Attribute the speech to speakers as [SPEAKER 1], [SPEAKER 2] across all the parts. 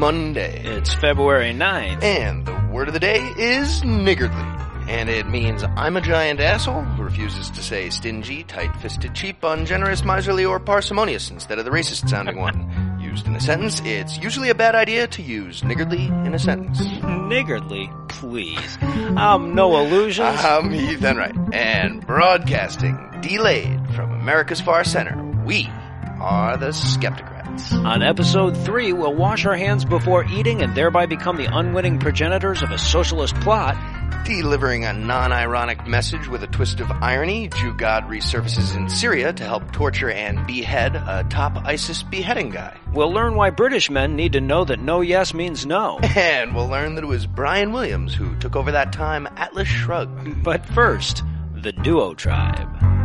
[SPEAKER 1] Monday.
[SPEAKER 2] It's February 9th.
[SPEAKER 1] And the word of the day is niggardly. And it means I'm a giant asshole who refuses to say stingy, tight-fisted, cheap, ungenerous, miserly, or parsimonious instead of the racist sounding one. Used in a sentence, it's usually a bad idea to use niggardly in a sentence.
[SPEAKER 2] Niggardly, please. Um, Noah Lugeons.
[SPEAKER 1] I'm Heath Enright, and broadcasting delayed from America's far center, we are the Skepticrats.
[SPEAKER 2] On episode 3, we'll wash our hands before eating and thereby become the unwitting progenitors of a socialist plot.
[SPEAKER 1] Delivering a non-ironic message with a twist of irony, Jew God resurfaces in Syria to help torture and behead a top ISIS beheading guy.
[SPEAKER 2] We'll learn why British men need to know that no yes means no.
[SPEAKER 1] And we'll learn that it was Brian Williams who took over that time Atlas Shrugged.
[SPEAKER 2] But first, the Diatribe.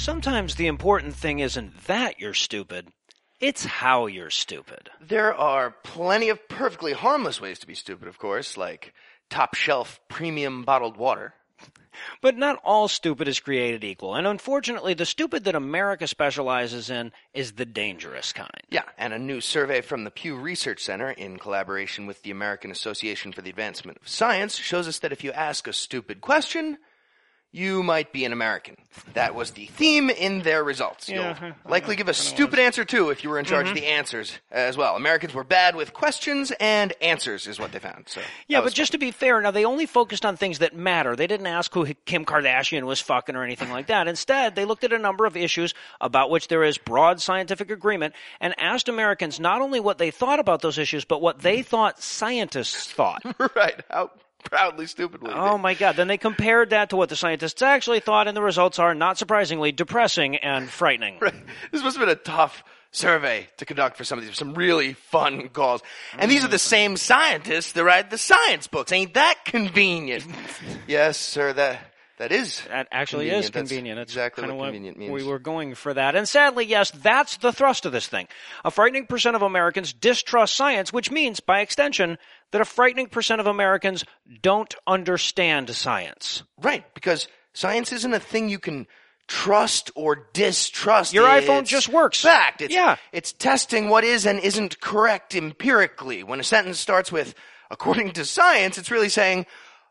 [SPEAKER 2] Sometimes the important thing isn't that you're stupid, it's how you're stupid.
[SPEAKER 1] There are plenty of perfectly harmless ways to be stupid, of course, like top shelf premium bottled water.
[SPEAKER 2] But not all stupid is created equal, and unfortunately, the stupid that America specializes in is the dangerous kind.
[SPEAKER 1] Yeah, and a new survey from the Pew Research Center, in collaboration with the American Association for the Advancement of Science, shows us that if you ask a stupid question, you might be an American. That was the theme in their results.
[SPEAKER 2] Yeah,
[SPEAKER 1] You'll
[SPEAKER 2] uh,
[SPEAKER 1] likely give a stupid answer too if you were in charge of the answers as well. Americans were bad with questions and answers is what they found. So
[SPEAKER 2] Yeah, but
[SPEAKER 1] was
[SPEAKER 2] just to be fair, now they only focused on things that matter. They didn't ask who Kim Kardashian was fucking or anything like that. Instead, they looked at a number of issues about which there is broad scientific agreement and asked Americans not only what they thought about those issues, but what they thought scientists thought.
[SPEAKER 1] right. How proudly stupidly.
[SPEAKER 2] Oh my god. Then they compared that to what the scientists actually thought, and the results are, not surprisingly, depressing and frightening.
[SPEAKER 1] Right. This must have been a tough survey to conduct for some of these, some really fun calls. And these are the mm. same scientists that write the science books. Ain't that convenient? yes, sir, that, that is.
[SPEAKER 2] That actually
[SPEAKER 1] convenient.
[SPEAKER 2] is
[SPEAKER 1] That's
[SPEAKER 2] convenient. It's
[SPEAKER 1] exactly what convenient
[SPEAKER 2] we
[SPEAKER 1] means.
[SPEAKER 2] were going for that. And sadly, yes, that's the thrust of this thing. A frightening percent of Americans distrust science, which means, by extension, that a frightening percent of Americans don't understand science.
[SPEAKER 1] Right, because science isn't a thing you can trust or distrust.
[SPEAKER 2] Your iPhone just works.
[SPEAKER 1] Fact. It's,
[SPEAKER 2] Yeah.
[SPEAKER 1] It's testing what is and isn't correct empirically. When a sentence starts with, according to science, it's really saying,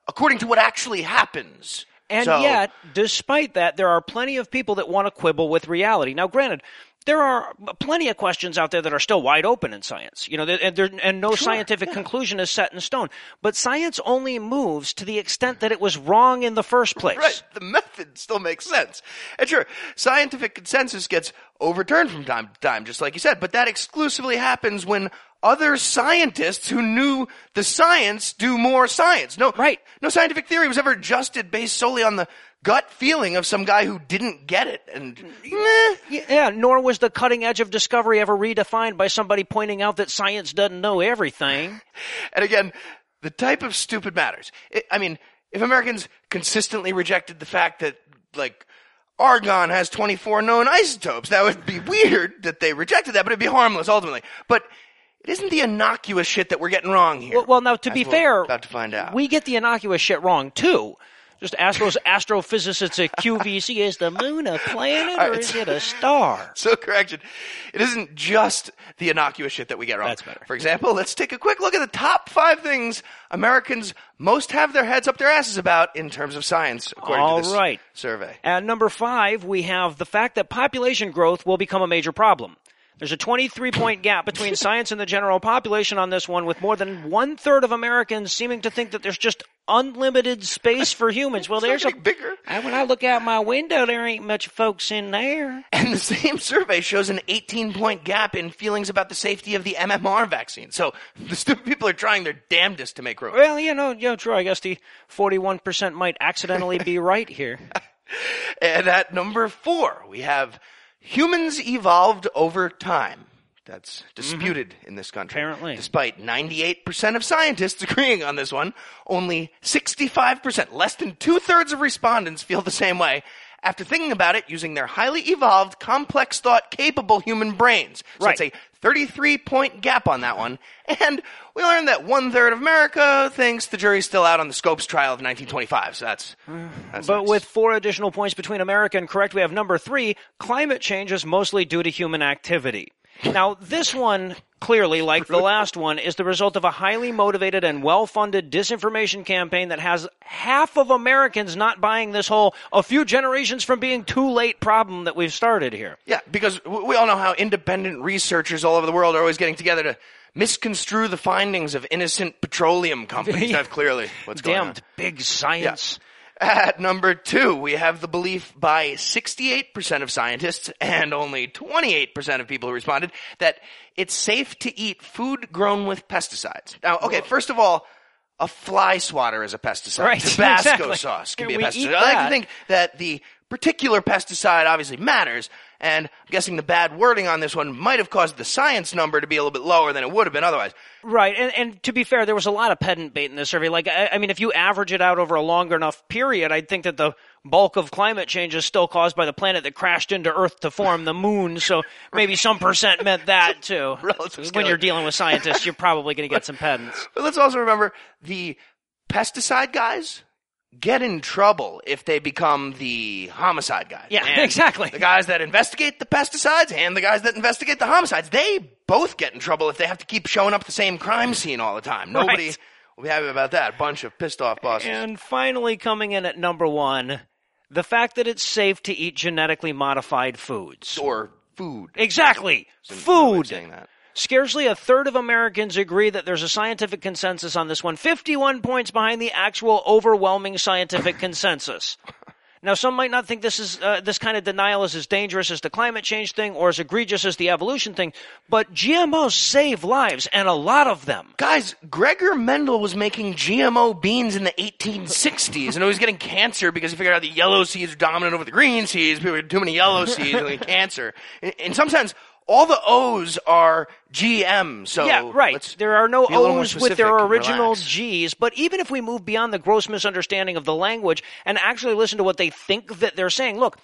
[SPEAKER 1] according to what actually happens.
[SPEAKER 2] And
[SPEAKER 1] So-
[SPEAKER 2] yet, despite that, there are plenty of people that want to quibble with reality. Now, granted, there are plenty of questions out there that are still wide open in science. You know, and, there, and no scientific conclusion is set in stone. But science only moves to the extent that it was wrong in the first place.
[SPEAKER 1] Right. The method still makes sense. And sure, scientific consensus gets overturned from time to time, just like you said, but that exclusively happens when other scientists who knew the science do more science. No,
[SPEAKER 2] Right.
[SPEAKER 1] No scientific theory was ever adjusted based solely on the gut feeling of some guy who didn't get it. And, meh.
[SPEAKER 2] Yeah, nor was the cutting edge of discovery ever redefined by somebody pointing out that science doesn't know everything.
[SPEAKER 1] And again, the type of stupid matters. I I mean, if Americans consistently rejected the fact that, like, argon has 24 known isotopes, that would be weird that they rejected that, but it'd be harmless ultimately. But it isn't the innocuous shit that we're getting wrong here.
[SPEAKER 2] Well, well now, to be fair,
[SPEAKER 1] about to find out.
[SPEAKER 2] we get the innocuous shit wrong too. Just astros, astrophysicists at QVC is the moon a planet or is it a star?
[SPEAKER 1] so correction. It isn't just the innocuous shit that we get wrong.
[SPEAKER 2] That's better.
[SPEAKER 1] For example, let's take a quick look at the top five things Americans most have their heads up their asses about in terms of science, according
[SPEAKER 2] All
[SPEAKER 1] to this
[SPEAKER 2] right.
[SPEAKER 1] survey.
[SPEAKER 2] At number five, we have the fact that population growth will become a major problem. There's a 23 point gap between science and the general population on this one, with more than one third of Americans seeming to think that there's just unlimited space for humans. Well, there's a
[SPEAKER 1] bigger.
[SPEAKER 2] Uh, When I look out my window, there ain't much folks in there.
[SPEAKER 1] And the same survey shows an 18 point gap in feelings about the safety of the MMR vaccine. So the stupid people are trying their damnedest to make room.
[SPEAKER 2] Well, you know, you know, Troy, I guess the 41% might accidentally be right here.
[SPEAKER 1] And at number four, we have humans evolved over time. That's mm-hmm. disputed in this country.
[SPEAKER 2] Apparently.
[SPEAKER 1] Despite 98% of scientists agreeing on this one, only 65%, less than two thirds of respondents feel the same way. After thinking about it using their highly evolved, complex thought capable human brains. So
[SPEAKER 2] Right.
[SPEAKER 1] it's a 33 point gap on that one. And we learned that one third of America thinks the jury's still out on the Scopes trial of 1925. So that's, that's
[SPEAKER 2] But
[SPEAKER 1] nice.
[SPEAKER 2] with four additional points between America and correct, we have number three climate change is mostly due to human activity. Now, this one, clearly, like the last one, is the result of a highly motivated and well funded disinformation campaign that has half of Americans not buying this whole a few generations from being too late problem that we've started here.
[SPEAKER 1] Yeah, because we all know how independent researchers all over the world are always getting together to misconstrue the findings of innocent petroleum companies. That's clearly what's going on.
[SPEAKER 2] Damned big science.
[SPEAKER 1] At number two, we have the belief by 68% of scientists and only 28% of people who responded that it's safe to eat food grown with pesticides. Now, okay, first of all, a fly swatter is a pesticide.
[SPEAKER 2] Right,
[SPEAKER 1] Tabasco
[SPEAKER 2] exactly.
[SPEAKER 1] sauce can be a
[SPEAKER 2] we
[SPEAKER 1] pesticide. I like to think that the particular pesticide obviously matters, and I'm guessing the bad wording on this one might have caused the science number to be a little bit lower than it would have been otherwise.
[SPEAKER 2] Right, and, and to be fair, there was a lot of pedant bait in this survey. Like, I, I mean, if you average it out over a longer enough period, I'd think that the bulk of climate change is still caused by the planet that crashed into Earth to form the moon. So maybe some percent meant that too.
[SPEAKER 1] Relative
[SPEAKER 2] when you're dealing with scientists, you're probably going to get some pedants.
[SPEAKER 1] But let's also remember the pesticide guys get in trouble if they become the homicide guys.
[SPEAKER 2] Yeah,
[SPEAKER 1] And
[SPEAKER 2] exactly.
[SPEAKER 1] The guys that investigate the pesticides and the guys that investigate the homicides, they both get in trouble if they have to keep showing up the same crime scene all the time. Nobody
[SPEAKER 2] Right.
[SPEAKER 1] will be happy about that. Bunch of pissed off bosses.
[SPEAKER 2] And finally, coming in at number one, the fact that it's safe to eat genetically modified foods.
[SPEAKER 1] or food.
[SPEAKER 2] Exactly,
[SPEAKER 1] Another way of
[SPEAKER 2] food.
[SPEAKER 1] Saying that.
[SPEAKER 2] Scarcely a third of Americans agree that there's a scientific consensus on this one. 51 points behind the actual overwhelming scientific consensus. Now, some might not think this is uh, this kind of denial is as dangerous as the climate change thing or as egregious as the evolution thing, but GMOs save lives and a lot of them.
[SPEAKER 1] Guys, Gregor Mendel was making GMO beans in the 1860s, and he was getting cancer because he figured out the yellow seeds are dominant over the green seeds. People had too many yellow seeds and they get cancer. In, in some sense, all the O's are GM. So
[SPEAKER 2] yeah, right. There are no
[SPEAKER 1] be a little more
[SPEAKER 2] O's with their original. G's, but even if we move beyond the gross misunderstanding of the language and actually listen to what they think that they're saying, look,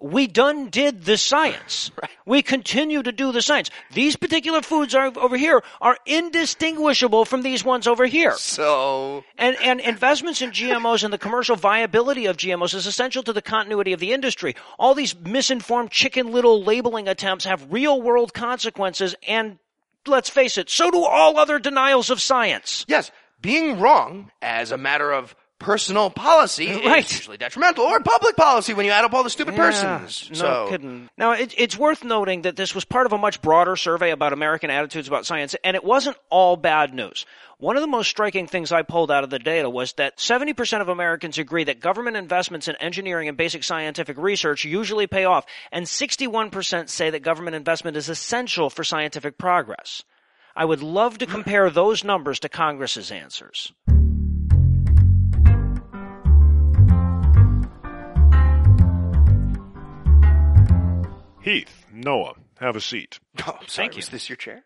[SPEAKER 2] we done did the science. We continue to do the science. These particular foods are over here are indistinguishable from these ones over here.
[SPEAKER 1] So
[SPEAKER 2] And, and investments in GMOs and the commercial viability of GMOs is essential to the continuity of the industry. All these misinformed chicken little labeling attempts have real world consequences and let's face it, so do all other denials of science.
[SPEAKER 1] yes, being wrong as a matter of personal policy
[SPEAKER 2] Right.
[SPEAKER 1] is usually detrimental, or public policy when you add up all the stupid persons.
[SPEAKER 2] No
[SPEAKER 1] so
[SPEAKER 2] kidding. Now, it, it's worth noting that this was part of a much broader survey about American attitudes about science, and it wasn't all bad news. One of the most striking things I pulled out of the data was that 70% of Americans agree that government investments in engineering and basic scientific research usually pay off, and 61% say that government investment is essential for scientific progress. I would love to compare those numbers to Congress's answers.
[SPEAKER 3] Heath, Noah, have a seat.
[SPEAKER 1] oh, I'm sorry,
[SPEAKER 2] Thank
[SPEAKER 1] was
[SPEAKER 2] you.
[SPEAKER 1] this your chair?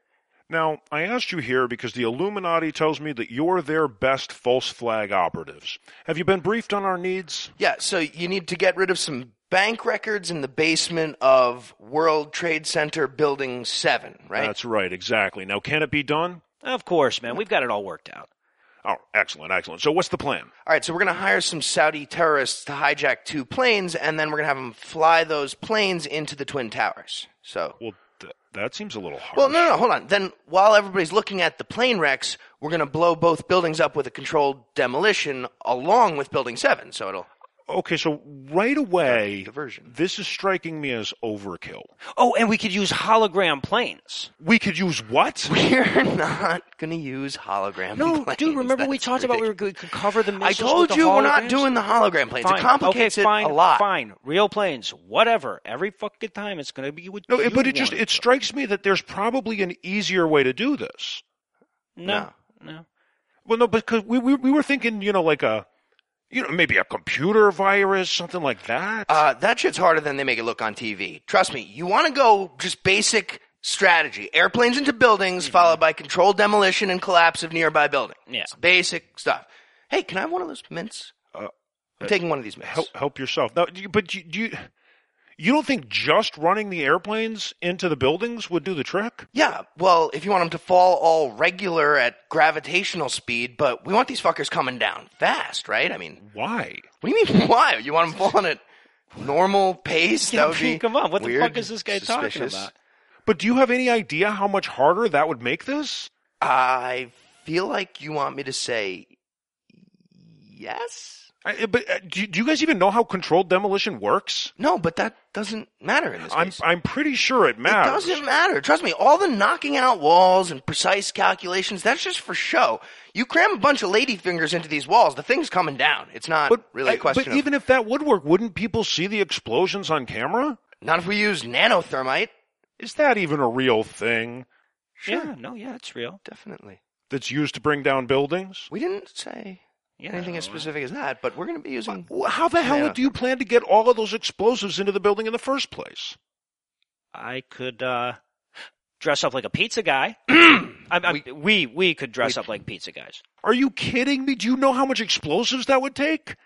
[SPEAKER 3] Now, I asked you here because the Illuminati tells me that you're their best false flag operatives. Have you been briefed on our needs?
[SPEAKER 1] Yeah, so you need to get rid of some bank records in the basement of World Trade Center Building 7, right?
[SPEAKER 3] That's right, exactly. Now, can it be done?
[SPEAKER 2] Of course, man, we've got it all worked out.
[SPEAKER 3] Oh, excellent, excellent. So, what's the plan?
[SPEAKER 1] All right, so we're going to hire some Saudi terrorists to hijack two planes, and then we're going to have them fly those planes into the Twin Towers. So,
[SPEAKER 3] Well, th- that seems a little hard.
[SPEAKER 1] well, no, no, no, hold on. Then, while everybody's looking at the plane wrecks, we're going to blow both buildings up with a controlled demolition along with Building 7. So it'll.
[SPEAKER 3] Okay, so right away,
[SPEAKER 1] Diversion.
[SPEAKER 3] this is striking me as overkill.
[SPEAKER 2] Oh, and we could use hologram planes.
[SPEAKER 3] We could use what?
[SPEAKER 1] We're not going to use hologram
[SPEAKER 2] No,
[SPEAKER 1] planes.
[SPEAKER 2] dude, remember we
[SPEAKER 1] That's
[SPEAKER 2] talked about we were
[SPEAKER 1] ridiculous.
[SPEAKER 2] going to cover the
[SPEAKER 1] I told
[SPEAKER 2] with the
[SPEAKER 1] you we're not doing the hologram planes.
[SPEAKER 2] Fine.
[SPEAKER 1] It complicates
[SPEAKER 2] okay, fine,
[SPEAKER 1] it a lot.
[SPEAKER 2] Fine, real planes, whatever. Every fucking time it's going to be with
[SPEAKER 3] No,
[SPEAKER 2] you
[SPEAKER 3] but it just it strikes me that there's probably an easier way to do this.
[SPEAKER 2] no, no.
[SPEAKER 3] Well, no, because we, we we were thinking, you know, like a, you know, maybe a computer virus, something like that.
[SPEAKER 1] Uh, that shit's harder than they make it look on TV. Trust me. You want to go just basic strategy: airplanes into buildings, followed by controlled demolition and collapse of nearby buildings.
[SPEAKER 2] Yeah.
[SPEAKER 1] It's basic stuff. Hey, can I have one of those mints? I'm taking one of these myths.
[SPEAKER 3] Help, help yourself. Now, do you- but you, do you you don't think just running the airplanes into the buildings would do the trick?
[SPEAKER 1] Yeah, well, if you want them to fall all regular at gravitational speed, but we want these fuckers coming down fast, right? I mean,
[SPEAKER 3] Why?
[SPEAKER 1] what do you mean why? You want them falling at normal pace?
[SPEAKER 2] Yeah,
[SPEAKER 1] that would be
[SPEAKER 2] come on, what the fuck is this guy talking about?
[SPEAKER 3] But do you have any idea how much harder that would make this?
[SPEAKER 1] I feel like you want me to say yes.
[SPEAKER 3] I, but uh, do, you- do you guys even know how controlled demolition works?
[SPEAKER 1] No, but that doesn't matter in this
[SPEAKER 3] I'm
[SPEAKER 1] case.
[SPEAKER 3] I'm pretty sure it matters.
[SPEAKER 1] It doesn't matter. Trust me, all the knocking out walls and precise calculations, that's just for show. You cram a bunch of lady fingers into these walls, the thing's coming down. It's not
[SPEAKER 3] But
[SPEAKER 1] really
[SPEAKER 3] I-
[SPEAKER 1] a question
[SPEAKER 3] But
[SPEAKER 1] of
[SPEAKER 3] even if that would work, wouldn't people see the explosions on camera?
[SPEAKER 1] not if we use nanothermite.
[SPEAKER 3] Is that even a real thing
[SPEAKER 2] Yeah, no, yeah, it's real.
[SPEAKER 1] Definitely.
[SPEAKER 3] that's used to bring down buildings?
[SPEAKER 1] We didn't say
[SPEAKER 2] Yeah,
[SPEAKER 1] anything as specific as that, but we're going to be using.
[SPEAKER 3] Well, How the hell
[SPEAKER 1] Yeah.
[SPEAKER 3] do you plan to get all of those explosives into the building in the first place?
[SPEAKER 2] I could uh, dress up like a pizza guy. I'm, I'm, we, we could dress up like pizza guys.
[SPEAKER 3] Are you kidding me? Do you know how much explosives that would take?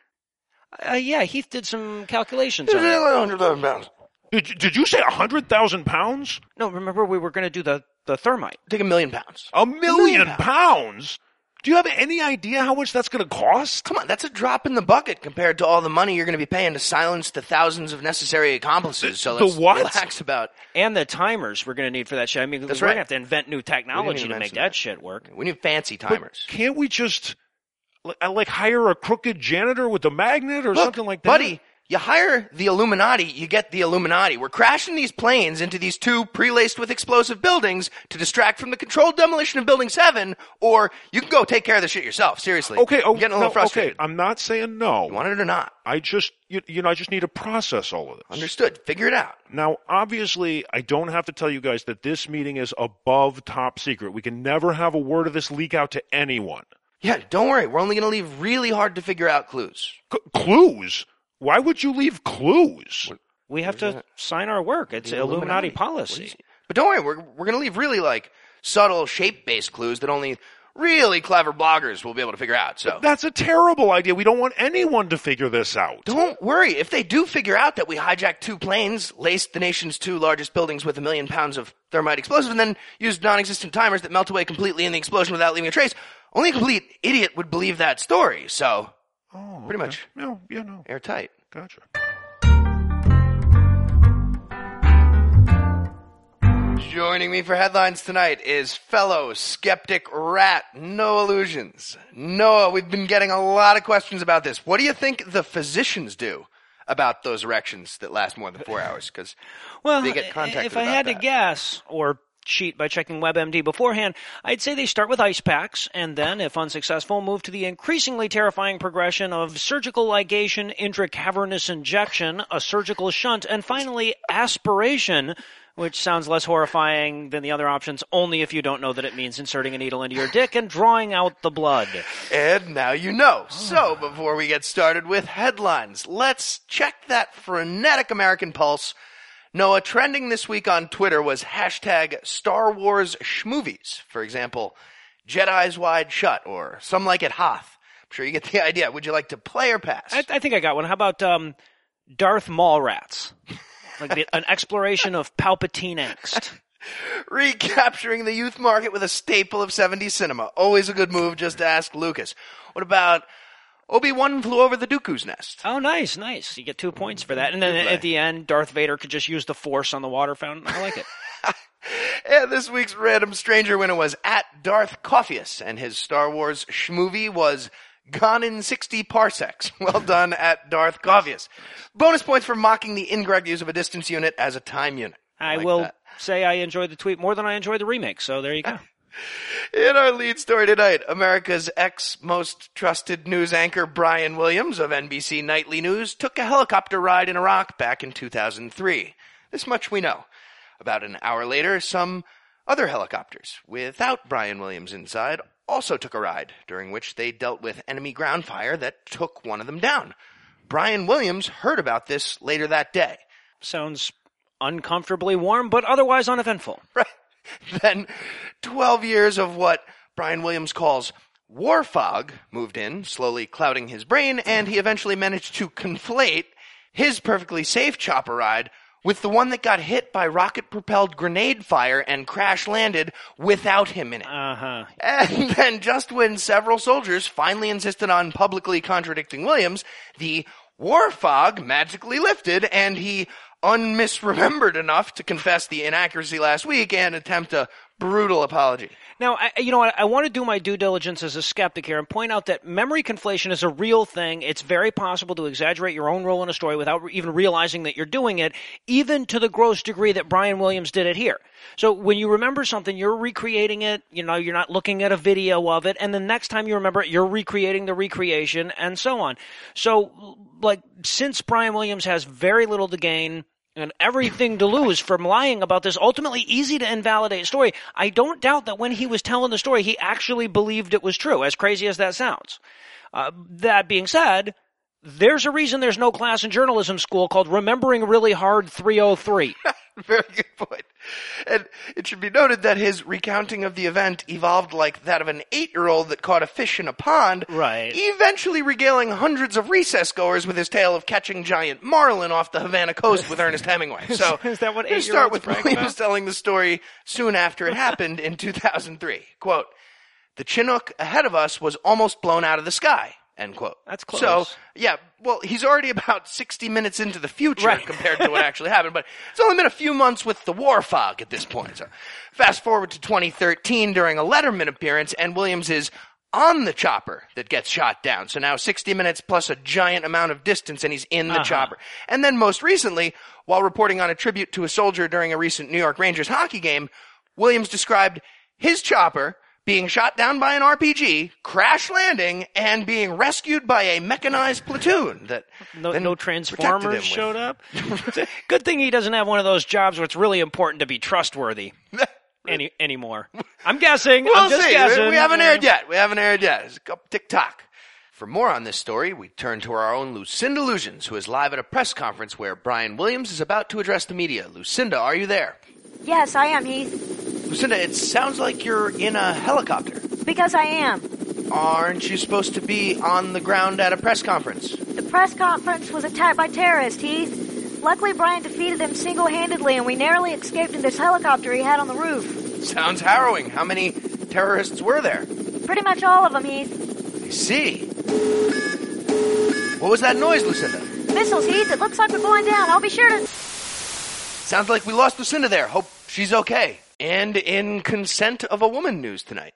[SPEAKER 2] Uh, yeah, Heath did some calculations on it.
[SPEAKER 3] Did, you- did you say a hundred thousand pounds?
[SPEAKER 2] No, remember we were going to do the, the thermite.
[SPEAKER 1] Take a million pounds.
[SPEAKER 3] A million
[SPEAKER 1] million
[SPEAKER 3] pounds? Do you have any idea how much that's going to cost?
[SPEAKER 1] Come on, that's a drop in the bucket compared to all the money you're going to be paying to silence the thousands of necessary accomplices. So
[SPEAKER 3] The
[SPEAKER 1] let's
[SPEAKER 3] what?
[SPEAKER 1] relax about.
[SPEAKER 2] And the timers we're going to need for that shit. I mean,
[SPEAKER 1] That's
[SPEAKER 2] we're
[SPEAKER 1] right.
[SPEAKER 2] going to have to invent new technology to make that,
[SPEAKER 1] that.
[SPEAKER 2] shit work.
[SPEAKER 1] We need fancy
[SPEAKER 3] But
[SPEAKER 1] timers.
[SPEAKER 3] can't we just li- like hire a crooked janitor with a magnet or
[SPEAKER 1] Look,
[SPEAKER 3] something like that?
[SPEAKER 1] buddy, you hire the Illuminati, you get the Illuminati. We're crashing these planes into these two pre-laced with explosive buildings to distract from the controlled demolition of Building 7, or you can go take care of the shit yourself. Seriously.
[SPEAKER 3] Okay, oh,
[SPEAKER 1] I'm getting a
[SPEAKER 3] no,
[SPEAKER 1] little frustrated.
[SPEAKER 3] Okay, I'm not saying no.
[SPEAKER 1] You want it or not?
[SPEAKER 3] I just, you, you know, I just need to process all of this.
[SPEAKER 1] Understood. Figure it out.
[SPEAKER 3] Now, obviously, I don't have to tell you guys that this meeting is above top secret. We can never have a word of this leak out to anyone.
[SPEAKER 1] Yeah, don't worry. We're only going to leave really hard to figure out clues.
[SPEAKER 3] C- clues? Why would you leave clues?
[SPEAKER 2] We have to sign our work. It's
[SPEAKER 1] The
[SPEAKER 2] Illuminati, policy.
[SPEAKER 1] But don't worry, we're, we're going to leave really like subtle shape-based clues that only really clever bloggers will be able to figure out. So
[SPEAKER 3] That's a terrible idea. We don't want anyone to figure this out.
[SPEAKER 1] don't worry. If they do figure out that we hijacked two planes, laced the nation's two largest buildings with a million pounds of thermite explosive, and then used non-existent timers that melt away completely in the explosion without leaving a trace, only a complete idiot would believe that story. So
[SPEAKER 3] Oh,
[SPEAKER 1] pretty much
[SPEAKER 3] No, yeah, no.
[SPEAKER 1] airtight.
[SPEAKER 3] Gotcha.
[SPEAKER 1] Joining me for headlines tonight is fellow skeptic rat Noah Lugeons. Noah, we've been getting a lot of questions about this. What do you think the physicians do about those erections that last more than four hours? Because
[SPEAKER 2] Well,
[SPEAKER 1] They get contacted
[SPEAKER 2] if I
[SPEAKER 1] about
[SPEAKER 2] had to guess or cheat by checking WebMD beforehand, I'd say they start with ice packs and then, if unsuccessful, move to the increasingly terrifying progression of surgical ligation, intracavernous injection, a surgical shunt, and finally aspiration. Which sounds less horrifying than the other options, only if you don't know that it means inserting a needle into your dick and drawing out the blood.
[SPEAKER 1] And now you know. So before we get started with headlines, let's check that frenetic American pulse. Noah, trending this week on Twitter was hashtag Star Wars Schmovies. For example, Jedi's Wide Shut or Some Like It Hoth. I'm sure you get the idea. Would you like to play or pass?
[SPEAKER 2] I, I think I got one. How about um, Darth Maul rats? Like the, an exploration of Palpatine angst.
[SPEAKER 1] Recapturing the youth market with a staple of 70s cinema. Always a good move, just to ask Lucas. What about Obi-Wan flew over the Dooku's nest?
[SPEAKER 2] Oh, nice, nice. You get two points for that. And then at the end, Darth Vader could just use the Force on the water fountain. I like it.
[SPEAKER 1] And this week's random stranger winner was at Darth Coffeus, and his Star Wars schmovie was Gone in 60 Parsecs. Well done at Darth Coffeus. Bonus points for mocking the incorrect use of a distance unit as a time unit.
[SPEAKER 2] I
[SPEAKER 1] like
[SPEAKER 2] will
[SPEAKER 1] that.
[SPEAKER 2] say I enjoyed the tweet more than I enjoyed the remake. So there you go.
[SPEAKER 1] In our lead story tonight, America's ex most trusted news anchor Brian Williams of NBC Nightly News took a helicopter ride in Iraq back in 2003. This much we know. About an hour later, some other helicopters, without Brian Williams inside, also took a ride, during which they dealt with enemy ground fire that took one of them down. Brian Williams heard about this later that day.
[SPEAKER 2] Sounds uncomfortably warm, but otherwise uneventful.
[SPEAKER 1] Right. Then 12 years of what Brian Williams calls war fog moved in, slowly clouding his brain, and he eventually managed to conflate his perfectly safe chopper ride with the one that got hit by rocket propelled grenade fire and crash landed without him in it.
[SPEAKER 2] Uh huh.
[SPEAKER 1] And then, just when several soldiers finally insisted on publicly contradicting Williams, the war fog magically lifted and he unmisremembered enough to confess the inaccuracy last week and attempt a brutal apology.
[SPEAKER 2] Now, I, you know what? I want to do my due diligence as a skeptic here and point out that memory conflation is a real thing. It's very possible to exaggerate your own role in a story without even realizing that you're doing it, even to the gross degree that Brian Williams did it here. So when you remember something, you're recreating it. You know, you're not looking at a video of it, and the next time you remember it, you're recreating the recreation, and so on. So, like, since Brian Williams has very little to gain and everything to lose from lying about this ultimately easy to invalidate story. I don't doubt that when he was telling the story, he actually believed it was true, as crazy as that sounds. Uh, that being said, there's a reason there's no class in journalism school called Remembering Really Hard 303.
[SPEAKER 1] Very good point. And it should be noted that his recounting of the event evolved like that of an eight-year-old that caught a fish in a pond.
[SPEAKER 2] Right.
[SPEAKER 1] Eventually regaling hundreds of recess goers with his tale of catching giant marlin off the Havana coast with Ernest Hemingway. So
[SPEAKER 2] Is that what
[SPEAKER 1] let's start with Williams telling the story soon after it happened in 2003. Quote, the Chinook ahead of us was almost blown out of the sky. End quote.
[SPEAKER 2] That's close.
[SPEAKER 1] So, yeah, well, he's already about 60 minutes into the future
[SPEAKER 2] Right.
[SPEAKER 1] compared to what actually happened, but it's only been a few months with the war fog at this point. So, fast forward to 2013 during a Letterman appearance, and Williams is on the chopper that gets shot down. So now 60 minutes plus a giant amount of distance, and he's in the
[SPEAKER 2] Uh-huh.
[SPEAKER 1] chopper. And then most recently, while reporting on a tribute to a soldier during a recent New York Rangers hockey game, Williams described his chopper being shot down by an RPG, crash landing, and being rescued by a mechanized platoon that
[SPEAKER 2] No,
[SPEAKER 1] then
[SPEAKER 2] no
[SPEAKER 1] protected him
[SPEAKER 2] Transformers
[SPEAKER 1] with-
[SPEAKER 2] showed up. Good thing he doesn't have one of those jobs where it's really important to be trustworthy any anymore. I'm guessing.
[SPEAKER 1] We'll
[SPEAKER 2] I'm just
[SPEAKER 1] see.
[SPEAKER 2] guessing.
[SPEAKER 1] We haven't aired yet. We haven't aired yet. It's a couple tick tock. For more on this story, we turn to our own Lucinda Lugeons, who is live at a press conference where Brian Williams is about to address the media. Lucinda, are you there?
[SPEAKER 4] Yes, I am, Heath.
[SPEAKER 1] Lucinda, it sounds like you're in a helicopter.
[SPEAKER 4] Because I am.
[SPEAKER 1] Aren't you supposed to be on the ground at a press conference?
[SPEAKER 4] The press conference was attacked by terrorists, Heath. Luckily, Brian defeated them single handedly, and we narrowly escaped in this helicopter he had on the roof.
[SPEAKER 1] Sounds harrowing. How many terrorists were there?
[SPEAKER 4] Pretty much all of them, Heath.
[SPEAKER 1] I see. What was that noise, Lucinda?
[SPEAKER 4] Missiles, Heath. It looks like we're going down. I'll be sure to.
[SPEAKER 1] Sounds like we lost Lucinda there. Hope she's okay. And in Consent of a Woman news tonight,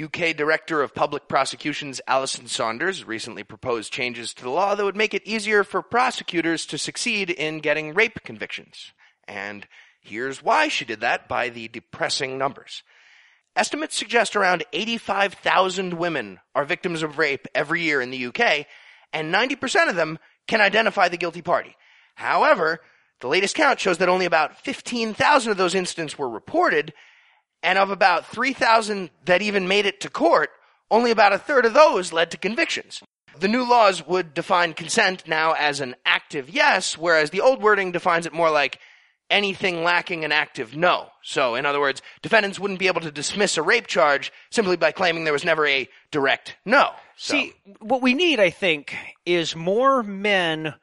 [SPEAKER 1] UK Director of Public Prosecutions Alison Saunders recently proposed changes to the law that would make it easier for prosecutors to succeed in getting rape convictions. And here's why she did that by the depressing numbers. Estimates suggest around 85,000 women are victims of rape every year in the UK, and 90% of them can identify the guilty party. However, the latest count shows that only about 15,000 of those incidents were reported, and of about 3,000 that even made it to court, only about a third of those led to convictions. The new laws would define consent now as an active yes, whereas the old wording defines it more like anything lacking an active no. So, in other words, defendants wouldn't be able to dismiss a rape charge simply by claiming there was never a direct no. So-
[SPEAKER 2] See, what we need, I think, is more men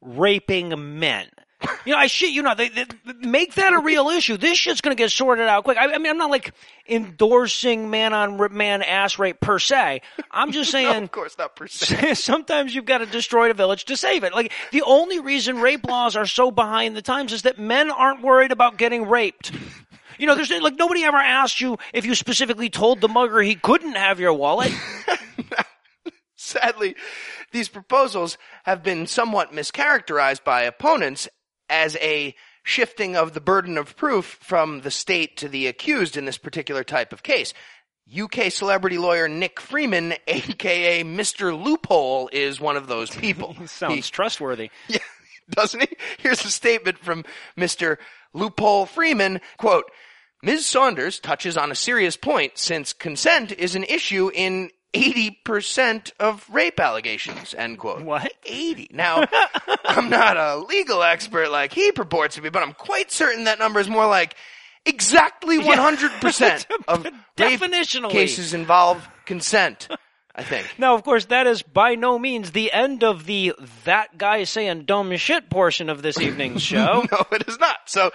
[SPEAKER 2] raping men. You know, I shit you not. They, they, make that a real issue. This shit's going to get sorted out quick. I, I mean, I'm not like endorsing man on man ass rape per se. I'm just
[SPEAKER 1] No,
[SPEAKER 2] saying.
[SPEAKER 1] of course not per se.
[SPEAKER 2] Sometimes you've got to destroy a village to save it. Like the only reason rape laws are so behind the times is that men aren't worried about getting raped. You know, there's like nobody ever asked you if you specifically told the mugger he couldn't have your wallet.
[SPEAKER 1] Sadly, these proposals have been somewhat mischaracterized by opponents as a shifting of the burden of proof from the state to the accused in this particular type of case. UK celebrity lawyer Nick Freeman, aka Mr. Loophole, is one of those people.
[SPEAKER 2] Sounds trustworthy.
[SPEAKER 1] Yeah, doesn't he? Here's a statement from Mr. Loophole Freeman. Quote, Ms. Saunders touches on a serious point since consent is an issue in 80% of rape allegations, end quote.
[SPEAKER 2] What?
[SPEAKER 1] 80. Now, I'm not a legal expert like he purports to be, but I'm quite certain that number is more like exactly 100% of
[SPEAKER 2] Definitionally.
[SPEAKER 1] cases involve consent, I think.
[SPEAKER 2] Now, of course, that is by no means the end of the that guy saying dumb shit portion of this evening's show.
[SPEAKER 1] No, it is not. So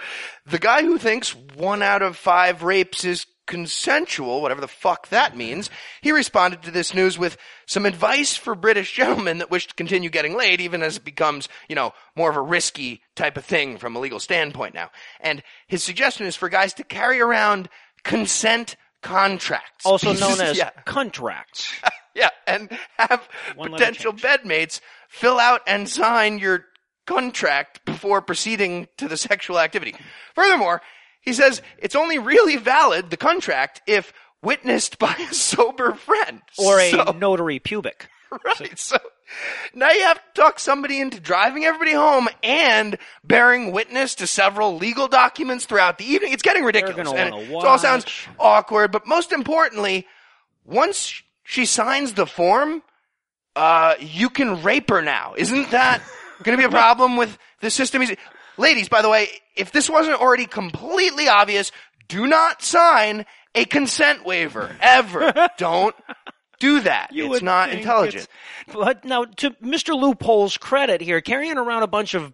[SPEAKER 1] the guy who thinks one out of five rapes is consensual, whatever the fuck that means, he responded to this news with some advice for British gentlemen that wish to continue getting laid even as it becomes, you know, more of a risky type of thing from a legal standpoint now. And his suggestion is for guys to carry around consent contracts.
[SPEAKER 2] Also known as
[SPEAKER 1] yeah.
[SPEAKER 2] contracts.
[SPEAKER 1] Yeah, and have
[SPEAKER 2] One
[SPEAKER 1] potential bedmates fill out and sign your contract before proceeding to the sexual activity. Furthermore, he says it's only really valid, the contract, if witnessed by a sober friend.
[SPEAKER 2] Or a
[SPEAKER 1] So-
[SPEAKER 2] notary pubic.
[SPEAKER 1] right. So now you have to talk somebody into driving everybody home and bearing witness to several legal documents throughout the evening. It's getting ridiculous. and it, it all sounds awkward, but most importantly, once she signs the form, uh, you can rape her now. Isn't that going to be a problem with the system? Ladies, by the way, if this wasn't already completely obvious, do not sign a consent waiver ever. Don't do that.
[SPEAKER 2] You
[SPEAKER 1] it's not intelligent.
[SPEAKER 2] it's- But now, to Mr. Loophole's credit here, carrying around a bunch of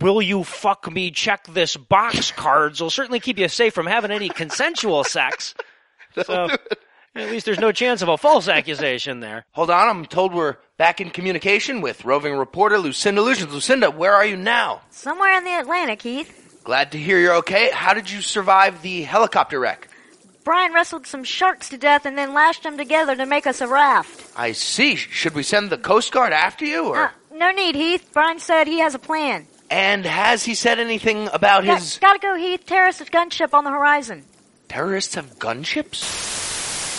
[SPEAKER 2] will you fuck me check this box cards will certainly keep you safe from having any consensual sex. So, at least there's no chance of a false accusation there.
[SPEAKER 1] Hold on, I'm told we're back in communication with roving reporter Lucinda Lugeons. Lucinda, where are you now?
[SPEAKER 4] Somewhere in the Atlantic, Heath.
[SPEAKER 1] Glad to hear you're okay. How did you survive the helicopter wreck?
[SPEAKER 4] Brian wrestled some sharks to death and then lashed them together to make us a raft.
[SPEAKER 1] I see. Should we send the Coast Guard after you, or?
[SPEAKER 4] Uh, no need, Heath. Brian said he has a plan.
[SPEAKER 1] and has he said anything about
[SPEAKER 4] Got,
[SPEAKER 1] his
[SPEAKER 4] gotta go, Heath. Terrorist gunship on the horizon.
[SPEAKER 1] terrorists have gunships?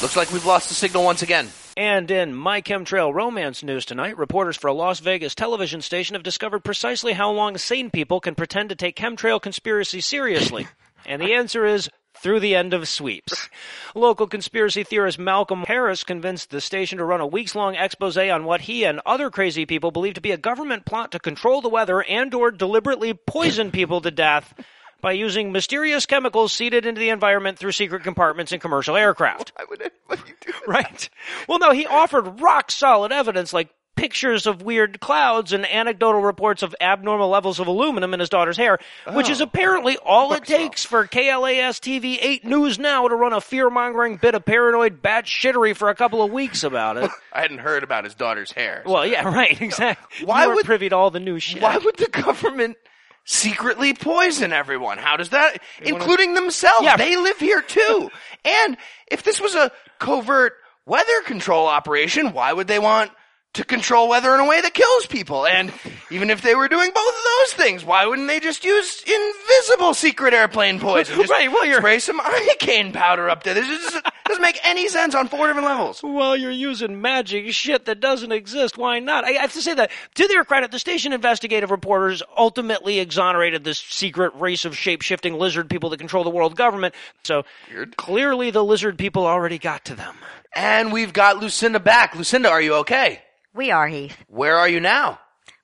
[SPEAKER 1] Looks like we've lost the signal once again.
[SPEAKER 2] And in My Chemtrail romance news tonight, reporters for a Las Vegas television station have discovered precisely how long sane people can pretend to take chemtrail conspiracy seriously. and the answer is through the end of sweeps. Local conspiracy theorist Malcolm Harris convinced the station to run a weeks long expose on what he and other crazy people believe to be a government plot to control the weather and or deliberately poison people to death by using mysterious chemicals seeded into the environment through secret compartments in commercial aircraft.
[SPEAKER 1] I would anybody do that?
[SPEAKER 2] Right. Well, no, he offered rock solid evidence like pictures of weird clouds and anecdotal reports of abnormal levels of aluminum in his daughter's hair, which is oh. apparently all it takes for KLAS TV 8 News Now to run a fear mongering bit of paranoid bat shittery for a couple of weeks about it.
[SPEAKER 1] I hadn't heard about his daughter's hair.
[SPEAKER 2] well, yeah, right, exactly.
[SPEAKER 1] Why would-
[SPEAKER 2] privy to all the new shit?
[SPEAKER 1] Why would the government secretly poison everyone? How does that, including themselves?
[SPEAKER 2] Yeah.
[SPEAKER 1] They live here too. and if this was a covert weather control operation, why would they want to control weather in a way that kills people? And even if they were doing both of those things, why wouldn't they just use invisible secret airplane poison? Just
[SPEAKER 2] Right, well, you're-
[SPEAKER 1] spray some arcane powder up there. This just, doesn't make any sense on four different levels.
[SPEAKER 2] Well, you're using magic shit that doesn't exist. Why not? I have to say that, to their credit, the station investigative reporters ultimately exonerated this secret race of shape-shifting lizard people that control the world government. So,
[SPEAKER 1] Weird.
[SPEAKER 2] clearly the lizard people already got to them.
[SPEAKER 1] And we've got Lucinda back. Lucinda, are you okay?
[SPEAKER 4] We are, Heath.
[SPEAKER 1] Where are you now?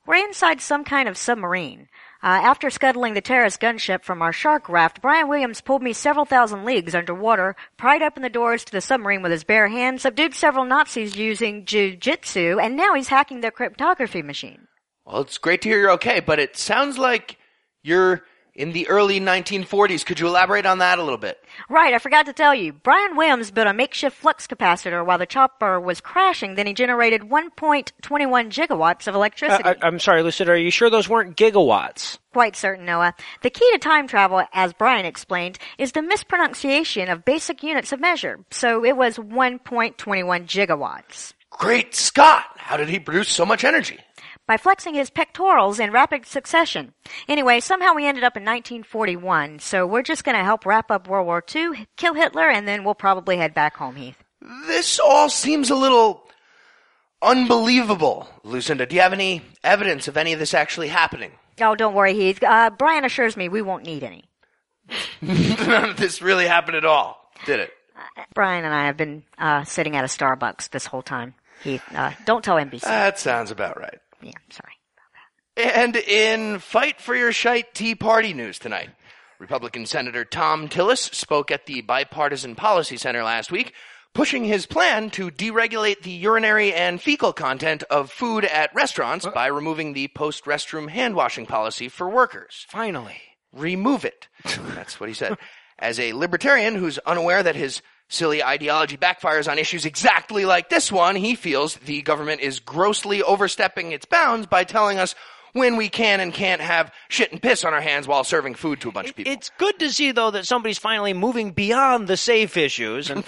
[SPEAKER 4] We're inside some kind of submarine. Uh, after scuttling the terrorist gunship from our shark raft, Brian Williams pulled me several thousand leagues underwater, pried open the doors to the submarine with his bare hands, subdued several Nazis using jujitsu, and now he's hacking their cryptography machine.
[SPEAKER 1] Well, it's great to hear you're okay, but it sounds like you're in the early 1940s. Could you elaborate on that a little bit?
[SPEAKER 4] Right, I forgot to tell you. Brian Williams built a makeshift flux capacitor while the chopper was crashing, then he generated 1.21 gigawatts of electricity.
[SPEAKER 2] Uh, I, am sorry, Lucinda, are you sure those weren't gigawatts?
[SPEAKER 4] Quite certain, Noah. The key to time travel, as Brian explained, is the mispronunciation of basic units of measure. So it was 1.21 gigawatts.
[SPEAKER 1] Great Scott! How did he produce so much energy?
[SPEAKER 4] By flexing his pectorals in rapid succession. Anyway, somehow we ended up in 1941, so we're just gonna help wrap up World War II, kill Hitler, and then we'll probably head back home, Heath.
[SPEAKER 1] This all seems a little unbelievable, Lucinda. Do you have any evidence of any of this actually happening?
[SPEAKER 4] Oh, don't worry, Heath. Uh, Brian assures me we won't need any.
[SPEAKER 1] None of this really happened at all, did it?
[SPEAKER 4] Brian and I have been uh, sitting at a Starbucks this whole time. Heath, uh, don't tell NBC.
[SPEAKER 1] That sounds about right.
[SPEAKER 4] Yeah, sorry. about that.
[SPEAKER 1] And in Fight for Your Shite Tea Party news tonight, Republican Senator Thom Tillis spoke at the Bipartisan Policy Center last week, pushing his plan to deregulate the urinary and fecal content of food at restaurants by removing the post restroom hand washing policy for workers.
[SPEAKER 2] Finally.
[SPEAKER 1] Remove it. That's what he said. As a libertarian who's unaware that his silly ideology backfires on issues exactly like this one, he feels the government is grossly overstepping its bounds by telling us when we can and can't have shit and piss on our hands while serving food to a bunch of people.
[SPEAKER 2] It's good to see, though, that somebody's finally moving beyond the safe issues and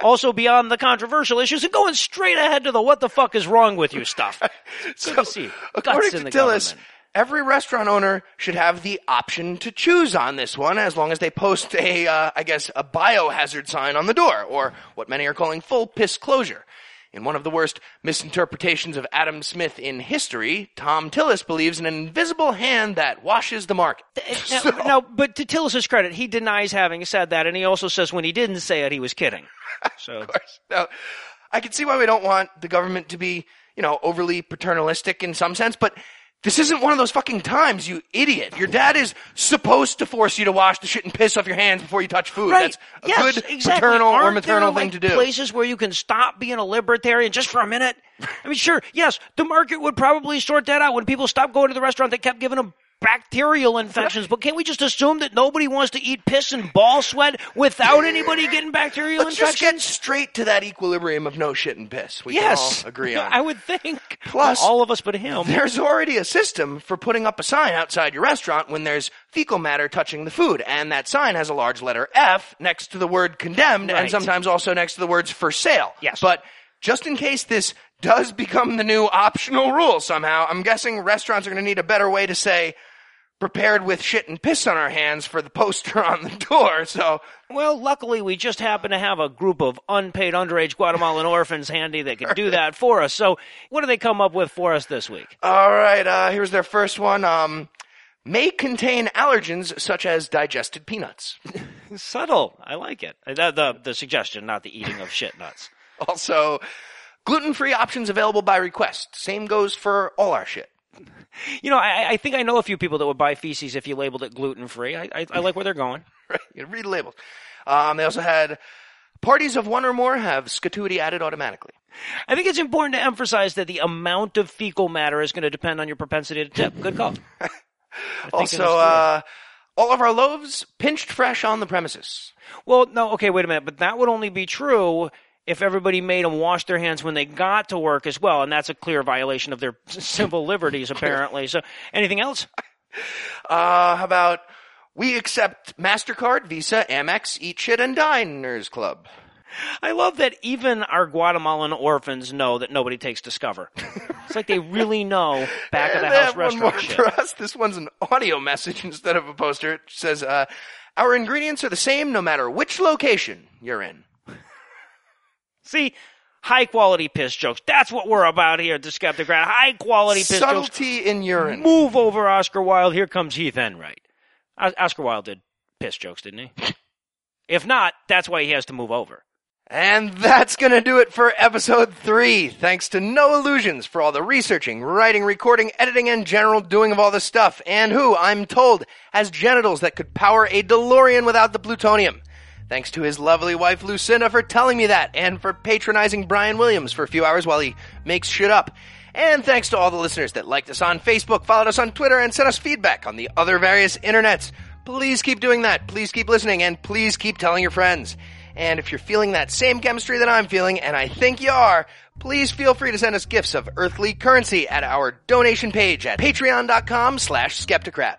[SPEAKER 2] also beyond the controversial issues and going straight ahead to the what the fuck is wrong with you stuff. Good to see.
[SPEAKER 1] According
[SPEAKER 2] Guts in
[SPEAKER 1] to
[SPEAKER 2] the
[SPEAKER 1] Tillis,
[SPEAKER 2] government.
[SPEAKER 1] Every restaurant owner should have the option to choose on this one as long as they post a, uh, I guess, a biohazard sign on the door, or what many are calling full piss closure. In one of the worst misinterpretations of Adam Smith in history, Thom Tillis believes in an invisible hand that washes the market.
[SPEAKER 2] Now,
[SPEAKER 1] So-
[SPEAKER 2] now, but to Tillis's credit, he denies having said that, and he also says when he didn't say it, he was kidding. So,
[SPEAKER 1] course. Now, I can see why we don't want the government to be, you know, overly paternalistic in some sense, but this isn't one of those fucking times, you idiot. Your dad is supposed to force you to wash the shit and piss off your hands before you touch food.
[SPEAKER 2] right?
[SPEAKER 1] That's a
[SPEAKER 2] yes,
[SPEAKER 1] good
[SPEAKER 2] exactly.
[SPEAKER 1] paternal or
[SPEAKER 2] Aren't
[SPEAKER 1] maternal
[SPEAKER 2] there,
[SPEAKER 1] thing
[SPEAKER 2] like,
[SPEAKER 1] to do.
[SPEAKER 2] Places where you can stop being a libertarian just for a minute. I mean, sure, yes, the market would probably sort that out when people stopped going to the restaurant. They kept giving them bacterial infections. But can't we just assume that nobody wants to eat piss and ball sweat without anybody getting bacterial
[SPEAKER 1] Let's just
[SPEAKER 2] infections?
[SPEAKER 1] get straight to that equilibrium of no shit and piss. We
[SPEAKER 2] yes,
[SPEAKER 1] can all agree on.
[SPEAKER 2] I would think.
[SPEAKER 1] Plus-
[SPEAKER 2] all of us but him.
[SPEAKER 1] There's already a system for putting up a sign outside your restaurant when there's fecal matter touching the food, and that sign has a large letter F next to the word condemned, and sometimes also next to the words for sale.
[SPEAKER 2] Yes.
[SPEAKER 1] But just in case this does become the new optional rule somehow, I'm guessing restaurants are going to need a better way to say prepared with shit and piss on our hands for the poster on the door. So
[SPEAKER 2] Well, luckily, we just happen to have a group of unpaid underage Guatemalan orphans handy that can do that for us. So, what do they come up with for us this week?
[SPEAKER 1] All right, uh, here's their first one. Um, may contain allergens such as digested peanuts.
[SPEAKER 2] Subtle. I like it. Uh, The, the, the suggestion, not the eating of shit nuts.
[SPEAKER 1] Also, gluten-free options available by request. Same goes for all our shit.
[SPEAKER 2] You know, I, I think I know a few people that would buy feces if you labeled it gluten free. I, I, I like where they're going.
[SPEAKER 1] Right? You read the labels. Um, they also had parties of one or more have scatuity added automatically.
[SPEAKER 2] I think it's important to emphasize that the amount of fecal matter is going to depend on your propensity to tip. Good call. I think in
[SPEAKER 1] Also, uh, all of our loaves pinched fresh on the premises.
[SPEAKER 2] Well, no, okay, wait a minute. But that would only be true if everybody made them wash their hands when they got to work as well, and that's a clear violation of their civil liberties, apparently. So, anything else?
[SPEAKER 1] Uh, how about we accept MasterCard, Visa, Amex, Eat Shit, and Diners Club.
[SPEAKER 2] I love that even our Guatemalan orphans know that nobody takes Discover. It's like they really know back of the house
[SPEAKER 1] have one more for us. This one's an audio message instead of a poster. It says, uh, our ingredients are the same no matter which location you're in.
[SPEAKER 2] See, high quality piss jokes. That's what we're about here at the Skepticrat. High quality piss jokes.
[SPEAKER 1] Subtlety in urine.
[SPEAKER 2] Move over, Oscar Wilde. Here comes Heath Enright. Os- Oscar Wilde did piss jokes, didn't he? if not, that's why he has to move over.
[SPEAKER 1] And that's gonna do it for episode three. Thanks to Noah Lugeons for all the researching, writing, recording, editing, and general doing of all this stuff. And who, I'm told, has genitals that could power a DeLorean without the plutonium. Thanks to his lovely wife Lucinda for telling me that, and for patronizing Brian Williams for a few hours while he makes shit up. And thanks to all the listeners that liked us on Facebook, followed us on Twitter, and sent us feedback on the other various internets. Please keep doing that. Please keep listening, and please keep telling your friends. And if you're feeling that same chemistry that I'm feeling, and I think you are, please feel free to send us gifts of earthly currency at our donation page at patreon.com slash skepticrat.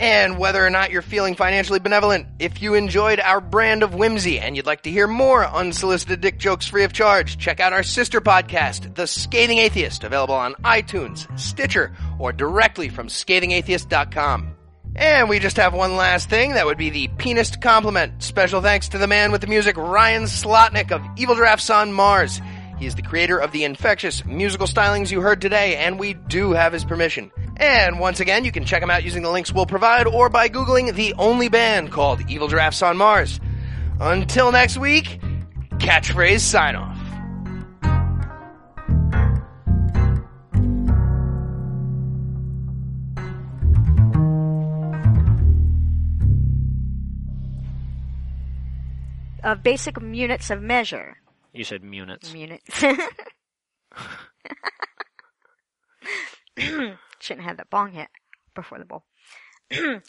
[SPEAKER 1] And whether or not you're feeling financially benevolent, if you enjoyed our brand of whimsy and you'd like to hear more unsolicited dick jokes free of charge, check out our sister podcast, The Scathing Atheist, available on iTunes, Stitcher, or directly from scathingatheist.com. And we just have one last thing. That would be the penist compliment. Special thanks to the man with the music, Ryan Slotnick of Evil Drafts on Mars. He is the creator of the infectious musical stylings you heard today, and we do have his permission. And once again, you can check them out using the links we'll provide or by Googling the only band called Evil Drafts on Mars. Until next week, catchphrase sign off.
[SPEAKER 4] Of basic units of measure.
[SPEAKER 2] You said units.
[SPEAKER 4] Units. Shouldn't have that bong hit before the bowl.